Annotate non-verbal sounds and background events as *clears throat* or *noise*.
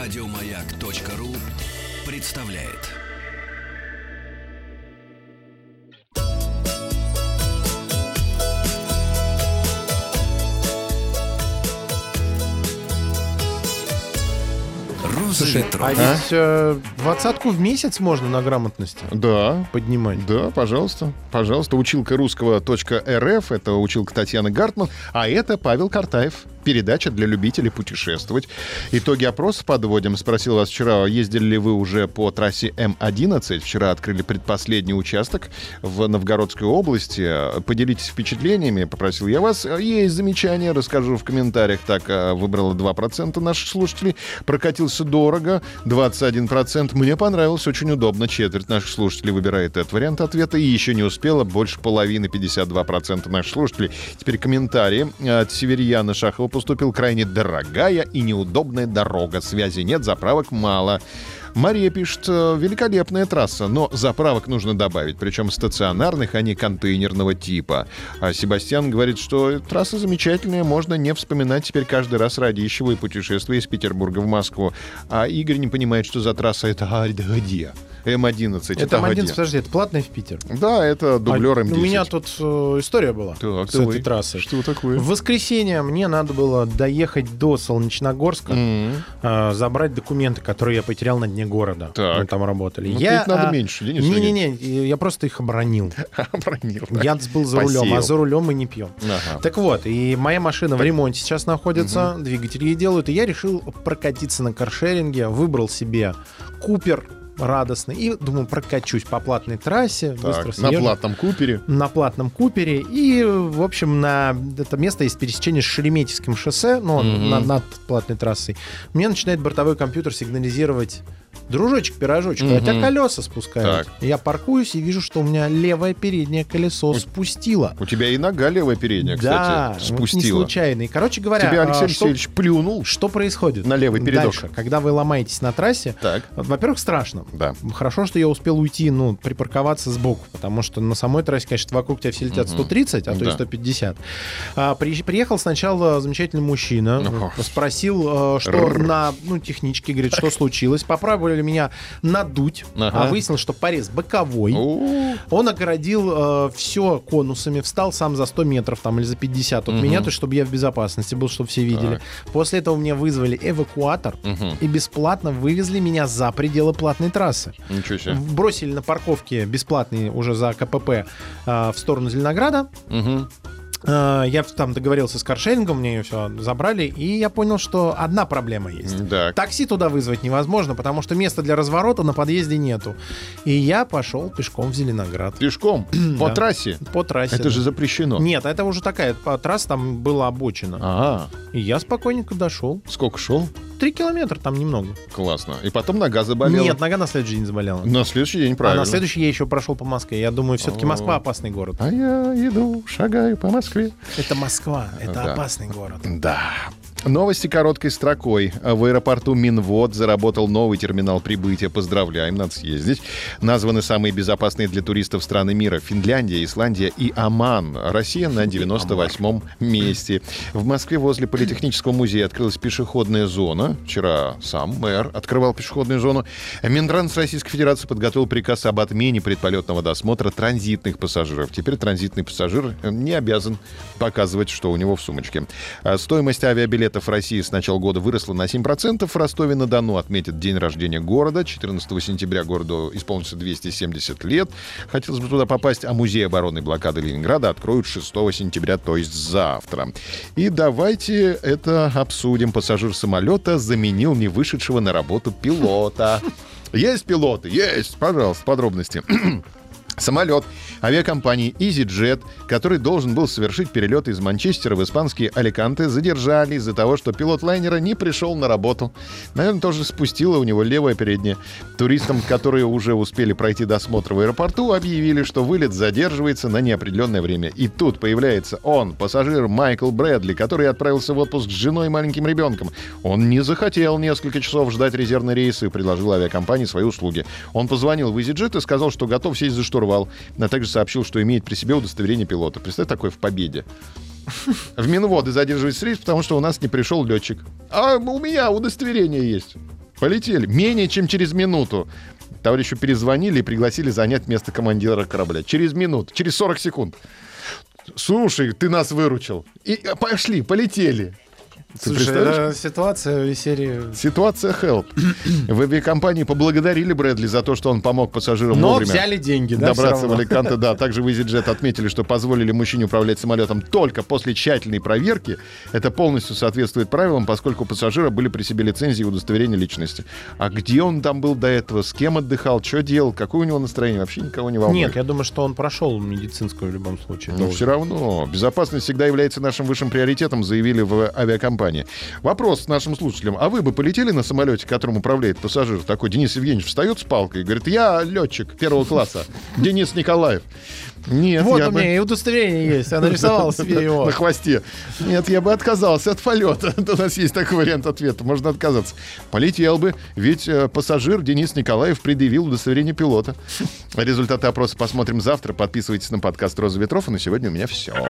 Радиомаяк.ру представляет. Слушай, Розовый а ведь э, двадцатку в месяц можно на грамотности Да, поднимать. да, пожалуйста. Пожалуйста, училка русского .рф, это училка Татьяны Гартман, а это Павел Картаев. Передача для любителей путешествовать. Итоги опроса подводим. Спросил вас вчера, ездили ли вы уже по трассе М11. Вчера открыли предпоследний участок в Новгородской области. Поделитесь впечатлениями, попросил я вас. Есть замечания, расскажу в комментариях. Так, а, выбрало 2% наших слушателей. Прокатился дорого, 21%. Мне понравилось, очень удобно. Четверть наших слушателей выбирает этот вариант ответа. И еще не успела, больше половины, 52% наших слушателей. Теперь комментарии от Северьяна Шахова поступил крайне дорогая и неудобная дорога. Связи нет, заправок мало. Мария пишет, «Э, великолепная трасса, но заправок нужно добавить, причем стационарных, а не контейнерного типа. А Себастьян говорит, что трасса замечательная, можно не вспоминать теперь каждый раз радищего и путешествия из Петербурга в Москву. А Игорь не понимает, что за трасса это где? М11. Это где? М11, подожди, это платный в Питер. Да, это дублер А, М10. У меня тут э, история была Так, с давай. этой трассы. Что такое? В воскресенье мне надо было доехать до Солнечногорска, М. э, забрать документы, которые я потерял на дне города. Так. Мы там работали. Ну, я, надо а, меньше, Денис Не-не-не, я просто их обронил. *laughs* Обронил. Я был за рулем, а за рулем мы не пьем. Ага. Так вот, и моя машина в ремонте сейчас находится, двигатель ей делают, и я решил прокатиться на каршеринге, выбрал себе Купер радостный, и думаю, прокачусь по платной трассе, быстро Так, на съезжу. платном купере. на платном Купере. И, в общем, на это место есть пересечение с Шереметьевским шоссе, ну, Мгм. на- над платной трассой. Мне начинает бортовой компьютер сигнализировать Дружочек, пирожочек, а у тебя Мгм. колеса спускают. Я паркуюсь и вижу, что у меня левое переднее колесо спустило. У тебя и нога левая передняя, да, кстати, вот не спустила. случайно. И, короче говоря, Тебя а, Алексей что, Алексеевич плюнул. что происходит На левый передок. дальше, когда вы ломаетесь на трассе? Так, Во-первых, страшно. да. Хорошо, что я успел уйти, ну, припарковаться сбоку, потому что на самой трассе, конечно, вокруг тебя все летят Мгм. 130, а то и Да. 150. А, при- приехал сначала замечательный мужчина, Ох. спросил, э, что Рррр. на, ну, техничке, говорит, что случилось. Попробовали меня надуть, Ага. а выяснилось, что порез боковой. О, Он огородил все конусами, встал сам за 100 метров там или за 50 от Мгм. меня, то есть, чтобы я в безопасности был, чтобы все видели. После этого мне вызвали эвакуатор мгм. и бесплатно вывезли меня за пределы платной трассы. Ничего себе. Бросили на парковке бесплатные уже за КПП а, в сторону Зеленограда. Мгм. А, я там договорился с каршерингом, мне ее все забрали, и я понял, что одна проблема есть. Так. Такси туда вызвать невозможно, потому что места для разворота на подъезде нету. И я пошел пешком в Зеленоград. Пешком *clears throat* по Да. трассе. По трассе. Это да. же запрещено. Нет, это уже такая трасса, там была обочина. А, И я спокойненько дошел. сколько шел? Три километра там немного. Классно. И потом нога заболела. Нет, нога на следующий день заболела. На следующий день, А правильно. на следующий я еще прошел по Москве. Я думаю, все-таки. Москва опасный город. А я иду, шагаю по Москве. Это Москва, это Да. опасный город. Да. Новости короткой строкой. В аэропорту Минвод заработал новый терминал прибытия. Поздравляем, надо съездить. Названы самые безопасные для туристов страны мира. Финляндия, Исландия и Оман. Россия на 98-м месте. В Москве возле Политехнического музея открылась пешеходная зона. Вчера сам мэр открывал пешеходную зону. Минтранс Российской Федерации подготовил приказ об отмене предполетного досмотра транзитных пассажиров. Теперь транзитный пассажир э, не обязан показывать, что у него в сумочке. А Стоимость авиабилетов в России с начала года выросла на 7%. В Ростове-на-Дону отметят день рождения города. 14 сентября городу исполнится 270 лет. Хотелось бы туда попасть, а музей оборонной блокады Ленинграда откроют 6 сентября, то есть завтра. И давайте это обсудим. Пассажир самолета заменил не вышедшего на работу пилота. *laughs* Есть пилоты? Есть! Пожалуйста, подробности. *clears throat* Самолет авиакомпании EasyJet, который должен был совершить перелет из Манчестера в испанские Аликанте, задержали из-за того, что пилот лайнера не пришел на работу. Наверное, тоже спустило у него левое переднее. Туристам, которые уже успели пройти досмотр в аэропорту, объявили, что вылет задерживается на неопределенное время. И тут появляется он, пассажир Майкл Брэдли, который отправился в отпуск с женой и маленьким ребенком. Он не захотел несколько часов ждать резервный рейс и предложил авиакомпании свои услуги. Он позвонил в EasyJet и сказал, что готов сесть за штурвал, а также сообщил, что имеет при себе удостоверение пилота. Представь, такое в победе. В Минводы задерживается рейс, потому что у нас не пришел летчик. А у меня удостоверение есть. Полетели. Менее чем через минуту. Товарищу перезвонили и пригласили занять место командира корабля. Через минуту, через 40 секунд. Слушай, ты нас выручил. И э, пошли, полетели. Ты Слушай, это ситуация из серии... Ситуация help. *clears throat* В авиакомпании поблагодарили Брэдли за то, что он помог пассажирам Но вовремя взяли деньги, да, добраться в? Аликанте. Да, *laughs* также в EasyJet отметили, что позволили мужчине управлять самолетом только после тщательной проверки. Это полностью соответствует правилам, поскольку у пассажира были при себе лицензии и удостоверения личности. А где он там был до этого? С кем отдыхал? Что делал? Какое у него настроение? Вообще никого не волнует. Нет, я думаю, что он прошел медицинскую в любом случае. Но должен. все равно безопасность всегда является нашим высшим приоритетом, заявили в авиакомпании. Вопрос нашим слушателям. А вы бы полетели на самолете, которым управляет пассажир? Такой Денис Евгеньевич встает с палкой и говорит, я летчик первого класса, Денис Николаев. Нет, Вот у бы... меня и удостоверение есть, я нарисовал *laughs* себе его. На хвосте. Нет, я бы отказался от полета. *laughs* У нас есть такой вариант ответа. Можно отказаться. Полетел бы, ведь э, пассажир Денис Николаев предъявил удостоверение пилота. Результаты опроса посмотрим завтра. Подписывайтесь на подкаст «Роза ветров». И на сегодня у меня все.